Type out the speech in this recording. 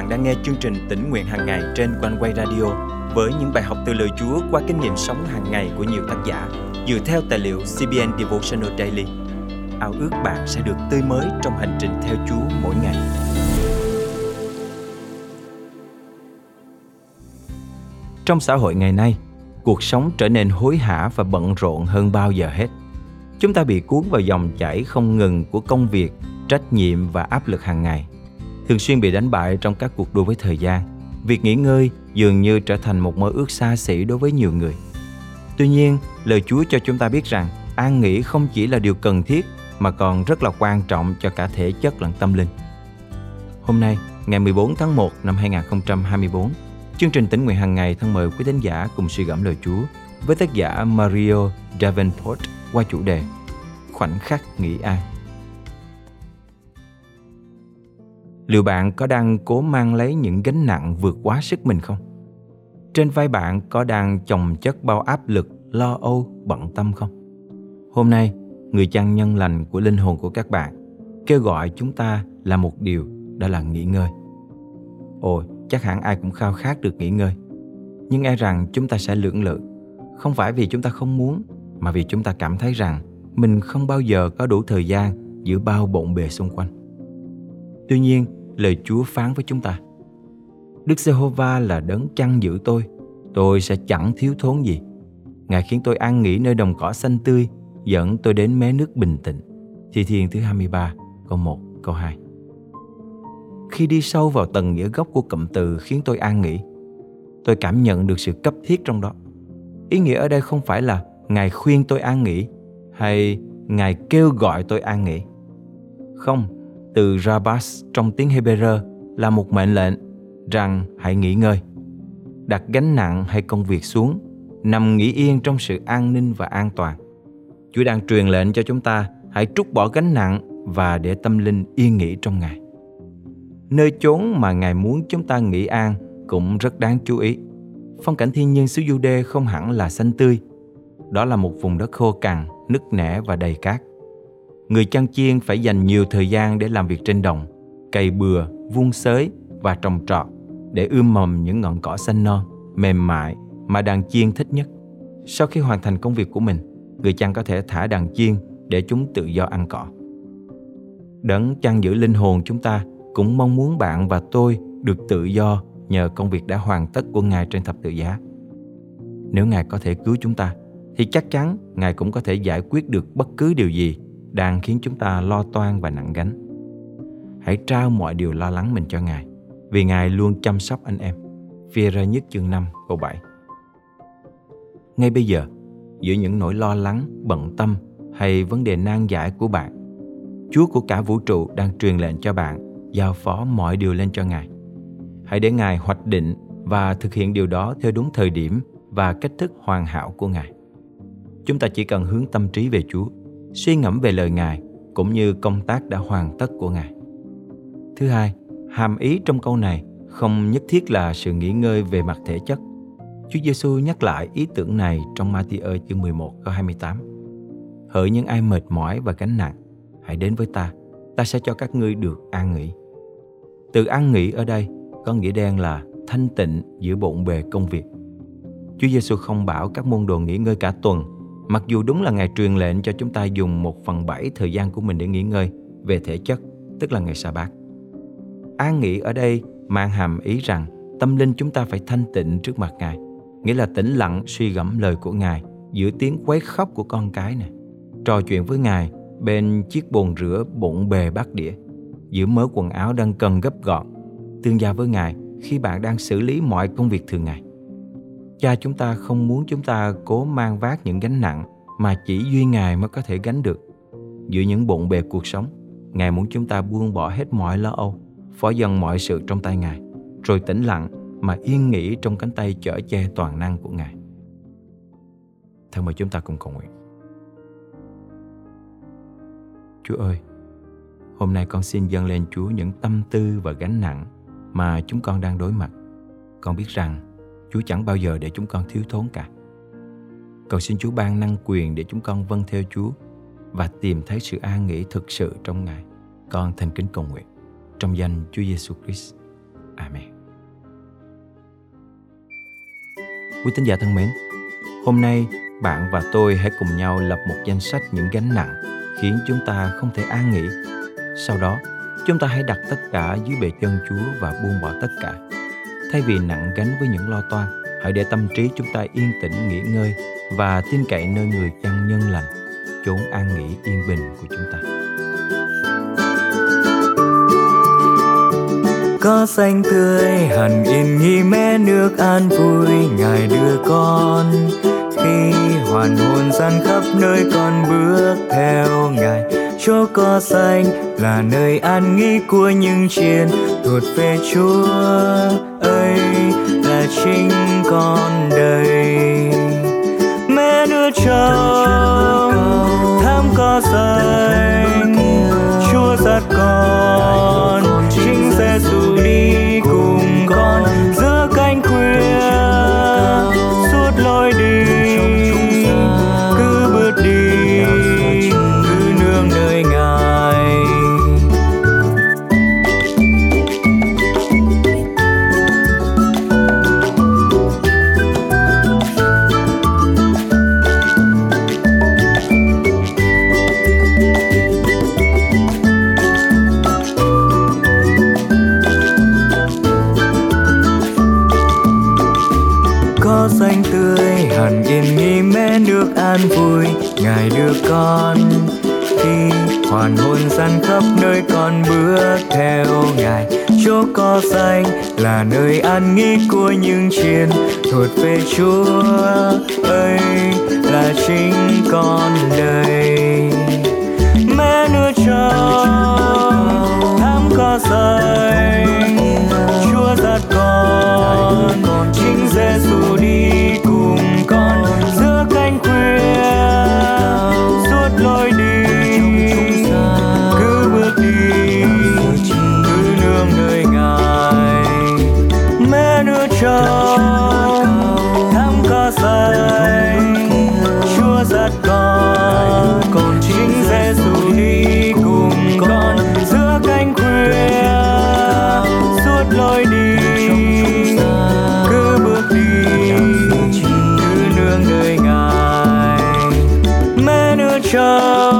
bạn đang nghe chương trình tỉnh nguyện hàng ngày trên quanh quay radio với những bài học từ lời Chúa qua kinh nghiệm sống hàng ngày của nhiều tác giả dựa theo tài liệu CBN Devotional Daily. Ao ước bạn sẽ được tươi mới trong hành trình theo Chúa mỗi ngày. Trong xã hội ngày nay, cuộc sống trở nên hối hả và bận rộn hơn bao giờ hết. Chúng ta bị cuốn vào dòng chảy không ngừng của công việc, trách nhiệm và áp lực hàng ngày. Thường xuyên bị đánh bại trong các cuộc đua với thời gian. Việc nghỉ ngơi dường như trở thành một mơ ước xa xỉ đối với nhiều người. Tuy nhiên, lời Chúa cho chúng ta biết rằng an nghỉ không chỉ là điều cần thiết mà còn rất là quan trọng cho cả thể chất lẫn tâm linh. Hôm nay, ngày 14 tháng 1 năm 2024, chương trình tỉnh nguyện hàng ngày thân mời quý thính giả cùng suy gẫm lời Chúa với tác giả Mario Davenport qua chủ đề Khoảnh khắc nghỉ an. Liệu bạn có đang cố mang lấy những gánh nặng vượt quá sức mình không? Trên vai bạn có đang chồng chất bao áp lực, lo âu, bận tâm không? Hôm nay, người chăn nhân lành của linh hồn của các bạn kêu gọi chúng ta là một điều, đó là nghỉ ngơi. Ồ chắc hẳn ai cũng khao khát được nghỉ ngơi. Nhưng e rằng chúng ta sẽ lưỡng lự. Không phải vì chúng ta không muốn, mà vì chúng ta cảm thấy rằng mình không bao giờ có đủ thời gian giữa bao bộn bề xung quanh. Tuy nhiên lời Chúa phán với chúng ta. Đức Giê-hô-va là đấng chăn giữ tôi, tôi sẽ chẳng thiếu thốn gì. Ngài khiến tôi an nghỉ nơi đồng cỏ xanh tươi, dẫn tôi đến mé nước bình tĩnh. Thi Thiên thứ 23, câu 1, câu 2. Khi đi sâu vào tầng nghĩa gốc của cụm từ khiến tôi an nghỉ, tôi cảm nhận được sự cấp thiết trong đó. Ý nghĩa ở đây không phải là Ngài khuyên tôi an nghỉ hay Ngài kêu gọi tôi an nghỉ. Không, từ Rabas trong tiếng Hebrew là một mệnh lệnh rằng hãy nghỉ ngơi. Đặt gánh nặng hay công việc xuống, nằm nghỉ yên trong sự an ninh và an toàn. Chúa đang truyền lệnh cho chúng ta hãy trút bỏ gánh nặng và để tâm linh yên nghỉ trong Ngài. Nơi chốn mà Ngài muốn chúng ta nghỉ an cũng rất đáng chú ý. Phong cảnh thiên nhiên xứ Đê không hẳn là xanh tươi. Đó là một vùng đất khô cằn, nứt nẻ và đầy cát người chăn chiên phải dành nhiều thời gian để làm việc trên đồng, cày bừa, vuông sới và trồng trọt để ươm mầm những ngọn cỏ xanh non, mềm mại mà đàn chiên thích nhất. Sau khi hoàn thành công việc của mình, người chăn có thể thả đàn chiên để chúng tự do ăn cỏ. Đấng chăn giữ linh hồn chúng ta cũng mong muốn bạn và tôi được tự do nhờ công việc đã hoàn tất của Ngài trên thập tự giá. Nếu Ngài có thể cứu chúng ta, thì chắc chắn Ngài cũng có thể giải quyết được bất cứ điều gì đang khiến chúng ta lo toan và nặng gánh. Hãy trao mọi điều lo lắng mình cho Ngài, vì Ngài luôn chăm sóc anh em. Phía ra nhất chương 5 câu 7 Ngay bây giờ, giữa những nỗi lo lắng, bận tâm hay vấn đề nan giải của bạn, Chúa của cả vũ trụ đang truyền lệnh cho bạn giao phó mọi điều lên cho Ngài. Hãy để Ngài hoạch định và thực hiện điều đó theo đúng thời điểm và cách thức hoàn hảo của Ngài. Chúng ta chỉ cần hướng tâm trí về Chúa suy ngẫm về lời Ngài cũng như công tác đã hoàn tất của Ngài. Thứ hai, hàm ý trong câu này không nhất thiết là sự nghỉ ngơi về mặt thể chất. Chúa Giêsu nhắc lại ý tưởng này trong Matthew chương 11 câu 28. Hỡi những ai mệt mỏi và gánh nặng, hãy đến với ta, ta sẽ cho các ngươi được an nghỉ. Từ an nghỉ ở đây có nghĩa đen là thanh tịnh giữa bộn bề công việc. Chúa Giêsu không bảo các môn đồ nghỉ ngơi cả tuần Mặc dù đúng là ngày truyền lệnh cho chúng ta dùng một phần bảy thời gian của mình để nghỉ ngơi về thể chất, tức là ngày sa bát. An nghỉ ở đây mang hàm ý rằng tâm linh chúng ta phải thanh tịnh trước mặt Ngài, nghĩa là tĩnh lặng suy gẫm lời của Ngài giữa tiếng quấy khóc của con cái này. Trò chuyện với Ngài bên chiếc bồn rửa bụng bề bát đĩa, giữa mớ quần áo đang cần gấp gọn, tương giao với Ngài khi bạn đang xử lý mọi công việc thường ngày. Cha chúng ta không muốn chúng ta cố mang vác những gánh nặng mà chỉ duy Ngài mới có thể gánh được. Giữa những bộn bề cuộc sống, Ngài muốn chúng ta buông bỏ hết mọi lo âu, phó dần mọi sự trong tay Ngài, rồi tĩnh lặng mà yên nghỉ trong cánh tay chở che toàn năng của Ngài. Thân mời chúng ta cùng cầu nguyện. Chúa ơi, hôm nay con xin dâng lên Chúa những tâm tư và gánh nặng mà chúng con đang đối mặt. Con biết rằng Chúa chẳng bao giờ để chúng con thiếu thốn cả. Cầu xin Chúa ban năng quyền để chúng con vâng theo Chúa và tìm thấy sự an nghỉ thực sự trong Ngài. Con thành kính cầu nguyện trong danh Chúa Giêsu Christ. Amen. Quý tín giả thân mến, hôm nay bạn và tôi hãy cùng nhau lập một danh sách những gánh nặng khiến chúng ta không thể an nghỉ. Sau đó, chúng ta hãy đặt tất cả dưới bề chân Chúa và buông bỏ tất cả. Thay vì nặng gánh với những lo toan, hãy để tâm trí chúng ta yên tĩnh nghỉ ngơi và tin cậy nơi người chăn nhân lành, chốn an nghỉ yên bình của chúng ta. có xanh tươi hẳn yên nghi mé nước an vui ngài đưa con khi hoàn hồn gian khắp nơi con bước theo ngài chỗ có xanh là nơi an nghỉ của những chiên thuộc về chúa xanh tươi, hẳn yên nghỉ mẹ được an vui. Ngài đưa con khi hoàn hồn gian khắp nơi con bước theo ngài. Chỗ có xanh là nơi an nghỉ của những chiến thuộc về chúa ơi, là chính con đây. Mẹ nuôi trâu thắm có xanh. Chúa dắt con, chính giê xu mẹ